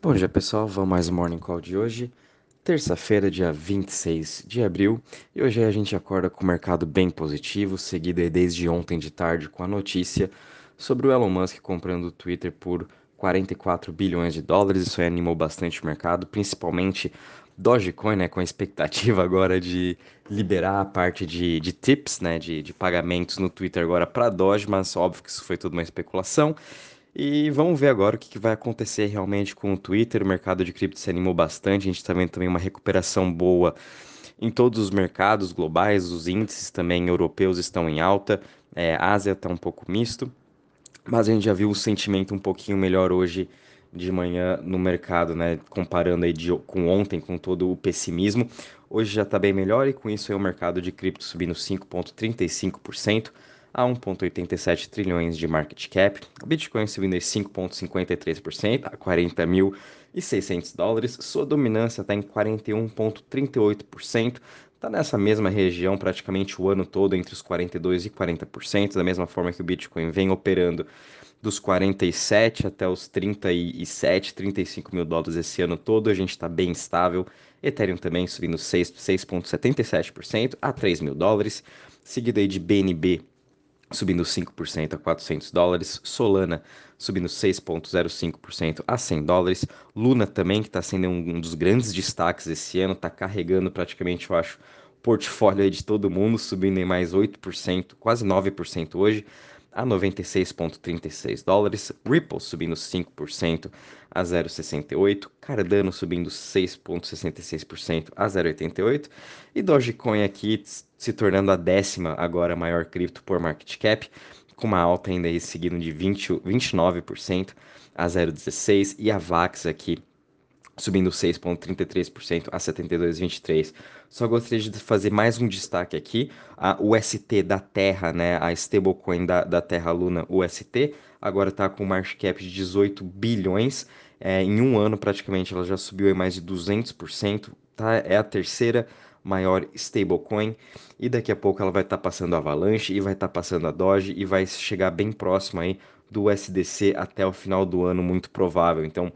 Bom dia pessoal, vamos mais um Morning Call de hoje, terça-feira, dia 26 de abril, e hoje a gente acorda com o mercado bem positivo, seguido desde ontem de tarde com a notícia sobre o Elon Musk comprando o Twitter por 44 bilhões de dólares, isso aí animou bastante o mercado, principalmente Dogecoin, né, com a expectativa agora de liberar a parte de, de tips, né, de, de pagamentos no Twitter agora para Doge, mas óbvio que isso foi tudo uma especulação. E vamos ver agora o que, vai acontecer realmente com o Twitter. O mercado de cripto se animou bastante, a gente está vendo também uma recuperação boa em todos os mercados globais, os índices também europeus estão em alta, é, Ásia está um pouco misto, mas a gente já viu um sentimento um pouquinho melhor hoje de manhã no mercado, né? Comparando aí de, com ontem, com todo o pessimismo. Hoje já está bem melhor e com isso aí o mercado de cripto subindo 5,35% a 1,87 trilhões de market cap. O Bitcoin subindo 5,53% a 40.600 dólares. Sua dominância está em 41,38%. Está nessa mesma região praticamente o ano todo, entre os 42% e 40%, da mesma forma que o Bitcoin vem operando dos 47 até os 37, 35 mil dólares esse ano todo, a gente está bem estável. Ethereum também subindo 6,77% a 3 mil dólares, seguido aí de BNB subindo 5% a 400 dólares, Solana subindo 6,05% a 100 dólares, Luna também, que está sendo um dos grandes destaques esse ano, está carregando praticamente, eu acho, portfólio de todo mundo, subindo em mais 8%, quase 9% hoje, a 96,36 dólares, Ripple subindo 5% a 0,68, Cardano subindo 6,66% a 0,88 e Dogecoin aqui se tornando a décima agora maior cripto por market cap, com uma alta ainda aí seguindo de 20, 29% a 0,16 e a Vax aqui subindo 6,33% a 72,23. Só gostaria de fazer mais um destaque aqui, a UST da Terra, né, a stablecoin da, da Terra Luna UST, agora está com market cap de 18 bilhões, é, em um ano praticamente ela já subiu mais de 200%, tá? é a terceira maior stablecoin e daqui a pouco ela vai estar tá passando a Avalanche e vai estar tá passando a Doge e vai chegar bem próximo aí do USDC até o final do ano, muito provável. Então,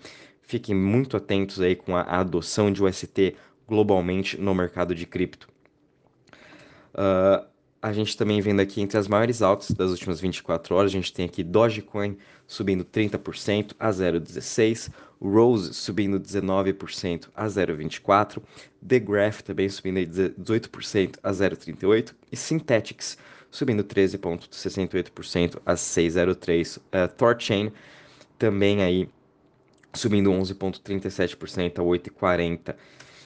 Fiquem muito atentos aí com a adoção de UST globalmente no mercado de cripto. Uh, a gente também vendo aqui entre as maiores altas das últimas 24 horas, a gente tem aqui Dogecoin subindo 30% a 0,16, Rose subindo 19% a 0,24, The Graph também subindo 18% a 0,38 e Synthetics subindo 13,68% a 6,03. Uh, Thorchain também aí subindo 11,37% a 8,40%.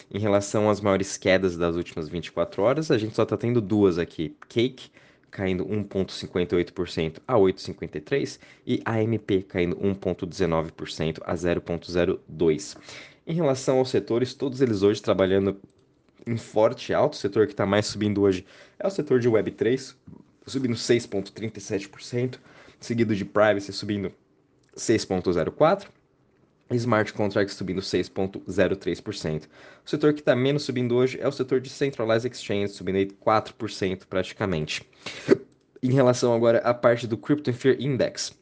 Em relação às maiores quedas das últimas 24 horas, a gente só está tendo duas aqui. Cake caindo 1,58% a 8,53% e AMP caindo 1,19% a 0,02%. Em relação aos setores, todos eles hoje trabalhando em forte alto. O setor que está mais subindo hoje é o setor de Web3, subindo 6,37%, seguido de Privacy subindo 6,04%. Smart Contracts subindo 6,03%. O setor que está menos subindo hoje é o setor de Centralized Exchange, subindo aí 4% praticamente. Em relação agora à parte do Crypto Fear Index,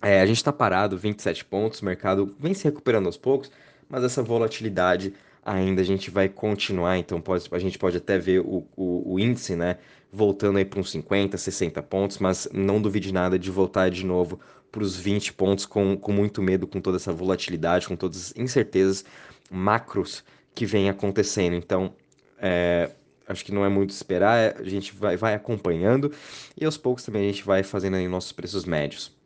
é, a gente está parado, 27 pontos, o mercado vem se recuperando aos poucos, mas essa volatilidade ainda a gente vai continuar, então pode, a gente pode até ver o, o, o índice, né, voltando aí para uns 50, 60 pontos, mas não duvide nada de voltar de novo para os 20 pontos com, com muito medo, com toda essa volatilidade, com todas as incertezas macros que vem acontecendo. Então, é, acho que não é muito esperar, é, a gente vai, vai acompanhando e aos poucos também a gente vai fazendo aí nossos preços médios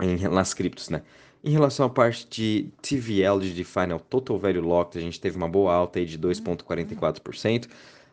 em, nas criptos, né? Em relação à parte de TVL de Final Total Value Locked, a gente teve uma boa alta aí de 2,44%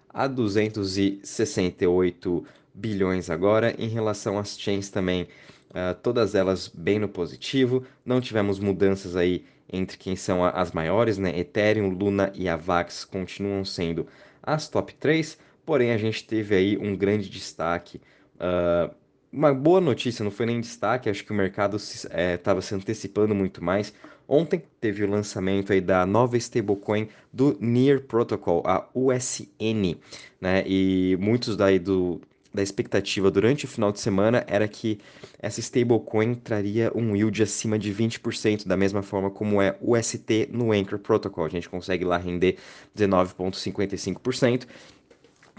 a 268 bilhões agora. Em relação às chains também, uh, todas elas bem no positivo. Não tivemos mudanças aí entre quem são as maiores, né? Ethereum, Luna e Avax continuam sendo as top 3, porém a gente teve aí um grande destaque. Uh, uma boa notícia, não foi nem destaque, acho que o mercado estava se, é, se antecipando muito mais. Ontem teve o lançamento aí da nova stablecoin do Near Protocol, a USN, né? E muitos daí do, da expectativa durante o final de semana era que essa stablecoin traria um yield acima de 20%, da mesma forma como é o ST no Anchor Protocol. A gente consegue lá render 19,55%.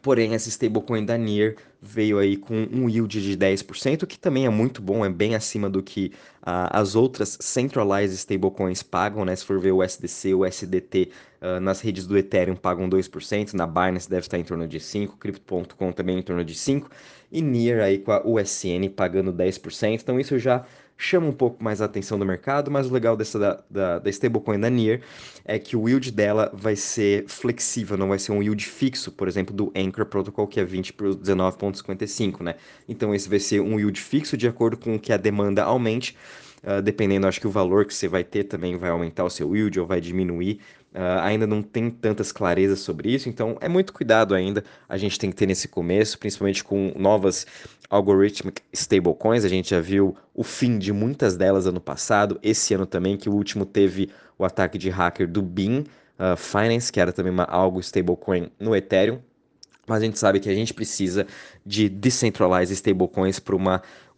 Porém, essa stablecoin da NIR veio aí com um yield de 10%, que também é muito bom, é bem acima do que uh, as outras centralized stablecoins pagam, né? Se for ver o SDC, o SDT uh, nas redes do Ethereum pagam 2%, na Binance deve estar em torno de 5%, Crypto.com também em torno de 5%, e NIR aí com a USN pagando 10%. Então isso já chama um pouco mais a atenção do mercado, mas o legal dessa da, da, da stablecoin da NIR é que o yield dela vai ser flexível, não vai ser um yield fixo, por exemplo, do Anchor Protocol, que é 20 por 19,55, né? Então esse vai ser um yield fixo de acordo com que a demanda aumente, uh, dependendo, acho que o valor que você vai ter também vai aumentar o seu yield ou vai diminuir. Uh, ainda não tem tantas clarezas sobre isso, então é muito cuidado ainda. A gente tem que ter nesse começo, principalmente com novas algorithmic stablecoins. A gente já viu o fim de muitas delas ano passado, esse ano também, que o último teve o ataque de hacker do Bean uh, Finance, que era também uma algo stablecoin no Ethereum mas a gente sabe que a gente precisa de decentralized stablecoins para um,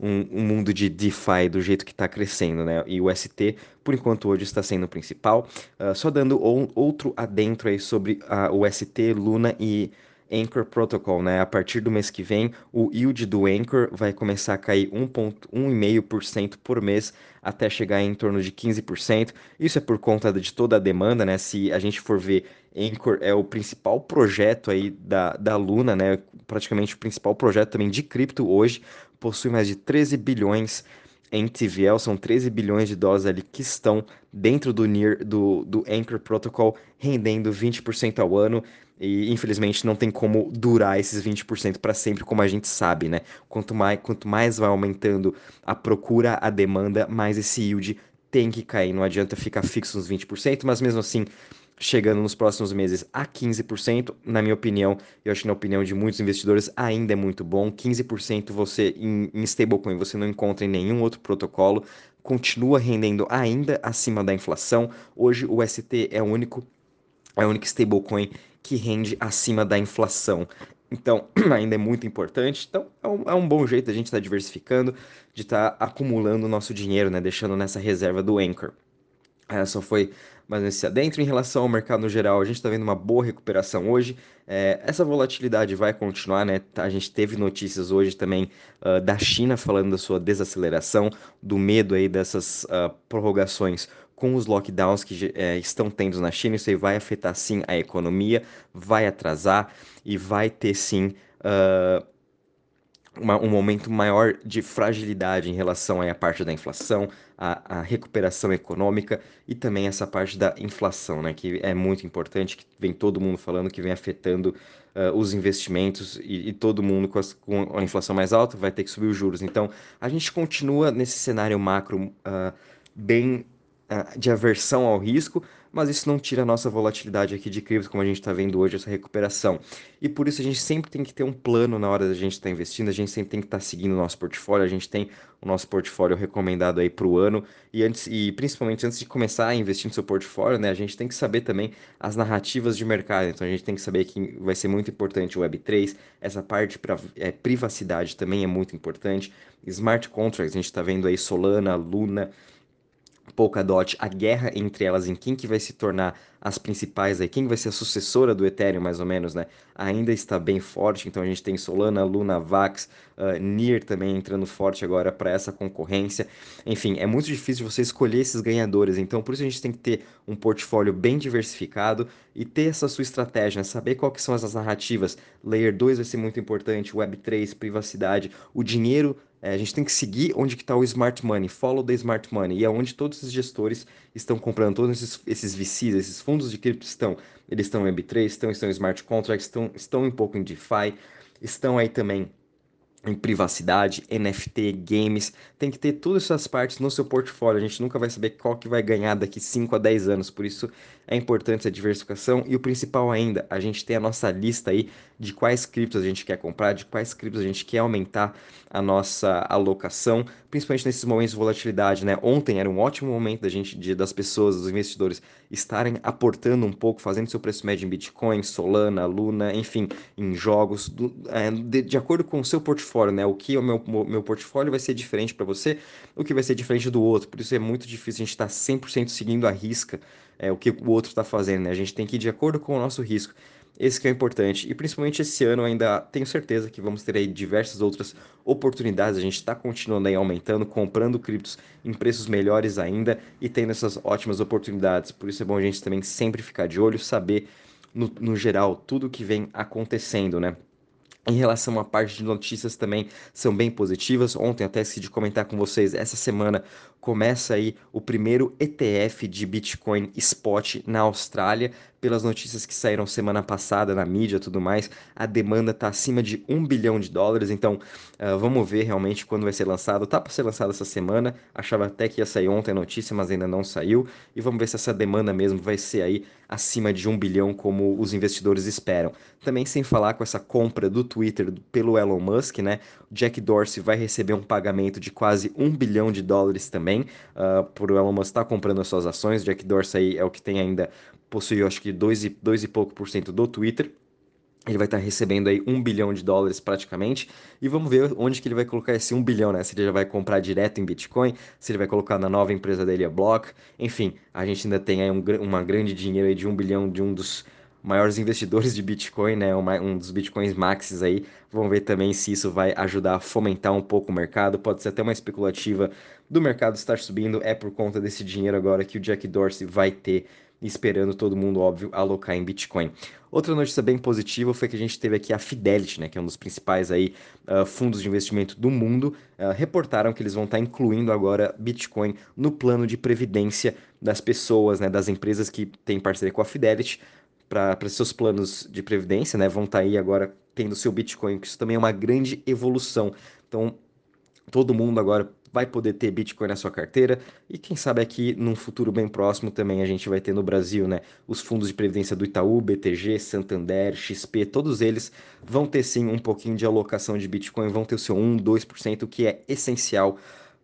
um mundo de DeFi do jeito que está crescendo, né? E o ST, por enquanto, hoje está sendo o principal. Uh, só dando um, outro adentro aí sobre uh, o ST, Luna e Anchor Protocol, né? A partir do mês que vem, o yield do Anchor vai começar a cair 1,5% por mês até chegar em torno de 15%. Isso é por conta de toda a demanda, né? Se a gente for ver, Anchor é o principal projeto aí da, da Luna, né? Praticamente o principal projeto também de cripto hoje, possui mais de 13 bilhões em TVL, são 13 bilhões de dólares ali que estão dentro do, NIR, do, do Anchor Protocol, rendendo 20% ao ano. E infelizmente não tem como durar esses 20% para sempre, como a gente sabe, né? Quanto mais, quanto mais vai aumentando a procura, a demanda, mais esse yield tem que cair. Não adianta ficar fixo nos 20%, mas mesmo assim, chegando nos próximos meses a 15%, na minha opinião, eu acho que na opinião de muitos investidores ainda é muito bom. 15% você em, em stablecoin você não encontra em nenhum outro protocolo, continua rendendo ainda acima da inflação. Hoje o ST é o único é o único stablecoin que rende acima da inflação. Então, ainda é muito importante. Então, é um, é um bom jeito a gente estar tá diversificando, de estar tá acumulando o nosso dinheiro, né? Deixando nessa reserva do Anchor. Só foi mais nesse adentro. Em relação ao mercado no geral, a gente está vendo uma boa recuperação hoje. É, essa volatilidade vai continuar, né? A gente teve notícias hoje também uh, da China falando da sua desaceleração, do medo aí dessas uh, prorrogações com os lockdowns que é, estão tendo na China, isso aí vai afetar sim a economia, vai atrasar e vai ter sim uh, uma, um momento maior de fragilidade em relação à parte da inflação, a, recuperação econômica e também essa parte da inflação, né, que é muito importante, que vem todo mundo falando que vem afetando uh, os investimentos e, e todo mundo com, as, com, a inflação mais alta vai ter que subir os juros. Então, a gente continua nesse cenário macro uh, bem de aversão ao risco, mas isso não tira a nossa volatilidade aqui de cripto, como a gente está vendo hoje, essa recuperação. E por isso a gente sempre tem que ter um plano na hora da gente estar tá investindo, a gente sempre tem que estar tá seguindo o nosso portfólio, a gente tem o nosso portfólio recomendado aí para o ano, e, antes, e principalmente antes de começar a investir no seu portfólio, né, a gente tem que saber também as narrativas de mercado, então a gente tem que saber que vai ser muito importante o Web3, essa parte para é, privacidade também é muito importante, smart contracts, a gente está vendo aí Solana, Luna, Polkadot, a guerra entre elas em quem que vai se tornar as principais aí, quem vai ser a sucessora do Ethereum mais ou menos, né? Ainda está bem forte, então a gente tem Solana, Luna, Vax, uh, NIR também entrando forte agora para essa concorrência. Enfim, é muito difícil você escolher esses ganhadores, então por isso a gente tem que ter um portfólio bem diversificado e ter essa sua estratégia, né? saber quais são as narrativas. Layer 2 vai ser muito importante, Web 3, privacidade, o dinheiro é, a gente tem que seguir onde está o smart money, follow the smart money, e é onde todos os gestores estão comprando, todos esses, esses VCs, esses fundos de cripto estão. Eles estão em Web3, estão, estão em smart contracts, estão, estão um pouco em DeFi, estão aí também em privacidade, NFT, games, tem que ter todas essas partes no seu portfólio. A gente nunca vai saber qual que vai ganhar daqui 5 a 10 anos, por isso é importante essa diversificação. E o principal ainda, a gente tem a nossa lista aí de quais criptos a gente quer comprar, de quais criptos a gente quer aumentar a nossa alocação principalmente nesses momentos de volatilidade, né? Ontem era um ótimo momento da gente, de, das pessoas, dos investidores estarem aportando um pouco, fazendo seu preço médio em Bitcoin, Solana, Luna, enfim, em jogos, do, é, de, de, acordo com o seu portfólio, né? O que o meu, meu portfólio vai ser diferente para você, o que vai ser diferente do outro. Por isso é muito difícil a gente estar tá 100% seguindo a risca é, o que o outro está fazendo, né? A gente tem que ir de acordo com o nosso risco. Esse que é importante. E principalmente esse ano ainda tenho certeza que vamos ter aí diversas outras oportunidades. A gente está continuando aí aumentando, comprando criptos em preços melhores ainda e tendo essas ótimas oportunidades. Por isso é bom a gente também sempre ficar de olho, saber no, no geral tudo que vem acontecendo, né? Em relação à parte de notícias também são bem positivas. Ontem até esqueci de comentar com vocês, essa semana começa aí o primeiro ETF de Bitcoin Spot na Austrália. Pelas notícias que saíram semana passada na mídia e tudo mais, a demanda está acima de um bilhão de dólares. Então uh, vamos ver realmente quando vai ser lançado. Tá para ser lançado essa semana. Achava até que ia sair ontem a notícia, mas ainda não saiu. E vamos ver se essa demanda mesmo vai ser aí acima de um bilhão, como os investidores esperam. Também sem falar com essa compra do Twitter pelo Elon Musk, né? Jack Dorsey vai receber um pagamento de quase um bilhão de dólares também uh, por Elon Musk estar tá comprando as suas ações. Jack Dorsey é o que tem ainda, possui acho que 2 e, dois e pouco por cento do Twitter. Ele vai estar tá recebendo aí um bilhão de dólares praticamente. E vamos ver onde que ele vai colocar esse um bilhão, né? Se ele já vai comprar direto em Bitcoin, se ele vai colocar na nova empresa dele, a Block. Enfim, a gente ainda tem aí um, uma grande dinheiro aí de um bilhão de um dos maiores investidores de Bitcoin, né? Um, dos Bitcoins maxis aí. Vamos ver também se isso vai ajudar a fomentar um pouco o mercado. Pode ser até uma especulativa do mercado estar subindo. É por conta desse dinheiro agora que o Jack Dorsey vai ter, esperando todo mundo, óbvio, alocar em Bitcoin. Outra notícia bem positiva foi que a gente teve aqui a Fidelity, né, que é um dos principais aí, uh, fundos de investimento do mundo, uh, reportaram que eles vão estar incluindo agora Bitcoin no plano de previdência das pessoas, né, das empresas que têm parceria com a Fidelity para seus planos de previdência, né? Vão estar aí agora tendo seu Bitcoin, que isso também é uma grande evolução. Então, todo mundo agora vai poder ter Bitcoin na sua carteira e quem sabe aqui num futuro bem próximo também a gente vai ter no Brasil, né? Os fundos de previdência do Itaú, BTG, Santander, XP, todos eles vão ter sim um pouquinho de alocação de Bitcoin, vão ter o seu 1, 2%, que é essencial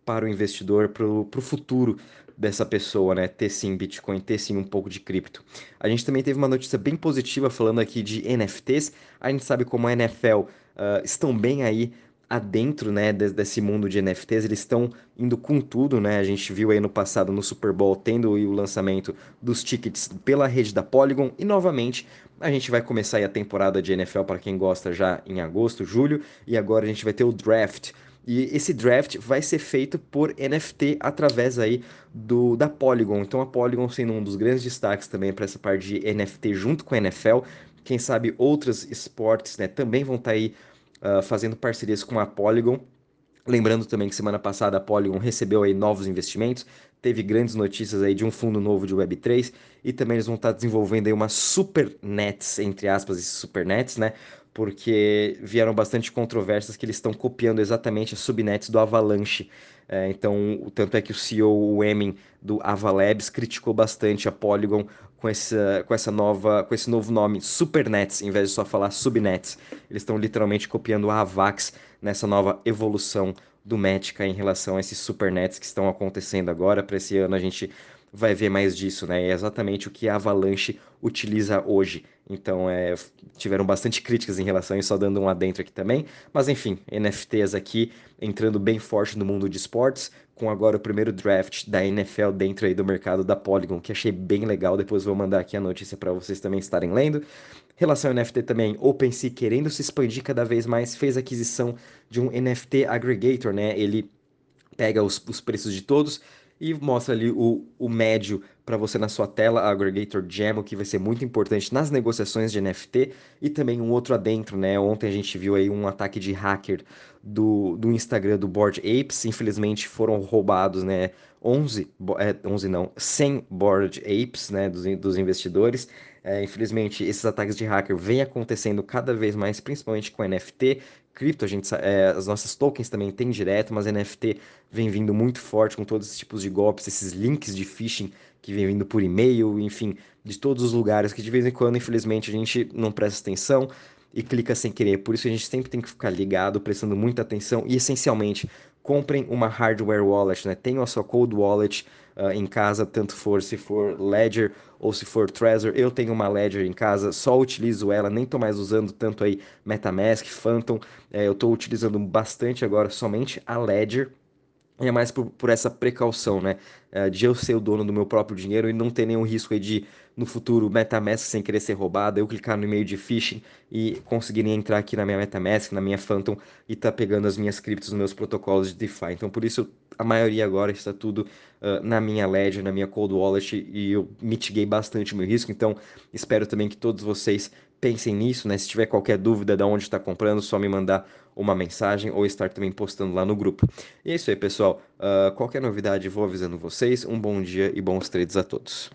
para o investidor, para o futuro dessa pessoa, né? Ter sim Bitcoin, ter sim um pouco de cripto. A gente também teve uma notícia bem positiva falando aqui de NFTs. A gente sabe como a NFL uh, ah, estão bem aí adentro, né, desse mundo de NFTs, eles estão indo com tudo, né? A gente viu aí no passado no Super Bowl tendo o lançamento dos tickets pela rede da Polygon e novamente a gente vai começar a temporada de NFL para quem gosta já em agosto, julho, e agora a gente vai ter o draft e esse draft vai ser feito por NFT através aí do da Polygon. Então a Polygon sendo um dos grandes destaques também para essa parte de NFT junto com a NFL. Quem sabe outros esportes né, também vão estar tá aí uh, fazendo parcerias com a Polygon. Lembrando também que semana passada a Polygon recebeu aí novos investimentos, teve grandes notícias aí de um fundo novo de Web3 e também eles vão estar desenvolvendo aí uma super nets, entre aspas, esses super nets, né? Porque vieram bastante controvérsias que eles estão copiando exatamente as subnets do Avalanche. É, então, tanto é que o CEO, o Emin, do Avalabs, criticou bastante a Polygon com essa, com essa nova, com esse novo nome, Supernets, em vez de só falar subnets. Eles estão literalmente copiando a Avax nessa nova evolução do Matica em relação a esses supernets que estão acontecendo agora. Para esse ano a gente vai ver mais disso, né? É exatamente o que a Avalanche utiliza hoje. Então, é, tiveram bastante críticas em relação a isso, só dando um adentro aqui também. Mas, enfim, NFTs aqui entrando bem forte no mundo de esportes, com agora o primeiro draft da NFL dentro aí do mercado da Polygon, que achei bem legal. Depois vou mandar aqui a notícia para vocês também estarem lendo. Relação ao NFT também, OpenSea querendo se expandir cada vez mais, fez aquisição de um NFT aggregator, né? Ele pega os, os preços de todos e mostra ali o, o médio para você na sua tela, a Aggregator Jam, que vai ser muito importante nas negociações de NFT e também um outro adentro, né? Ontem a gente viu aí um ataque de hacker do, do Instagram do Board Apes, infelizmente foram roubados, né? 11, é, 11 não, 100 Board Apes, né, dos, dos investidores. É, infelizmente, esses ataques de hacker vêm acontecendo cada vez mais, principalmente com NFT, cripto, a gente, é, as nossas tokens também tem direto, mas NFT vem vindo muito forte com todos esses tipos de golpes, esses links de phishing que vem vindo por e-mail, enfim, de todos os lugares que de vez em quando, infelizmente, a gente não presta atenção e clica sem querer. Por isso a gente sempre tem que ficar ligado, prestando muita atenção e essencialmente comprem uma hardware wallet, né? Tenham a sua cold wallet uh, em casa, tanto for se for Ledger ou se for Trezor. Eu tenho uma Ledger em casa, só utilizo ela, nem tô mais usando tanto aí MetaMask, Phantom. É, eu tô utilizando bastante agora somente a Ledger. E é mais por, por essa precaução, né? É, de eu ser o dono do meu próprio dinheiro e não ter nenhum risco aí de, no futuro, MetaMask sem querer ser roubado, eu clicar no e-mail de phishing e conseguirem entrar aqui na minha MetaMask, na minha Phantom e tá pegando as minhas criptos nos meus protocolos de DeFi. Então, por isso, a maioria agora está tudo uh, na minha Ledger, na minha Cold Wallet e eu mitiguei bastante o meu risco. Então, espero também que todos vocês pensem nisso, né? Se tiver qualquer dúvida de onde está comprando, só me mandar uma mensagem ou estar também postando lá no grupo. E é isso aí, pessoal. Uh, qualquer novidade, vou avisando vocês. Um bom dia e bons trades a todos.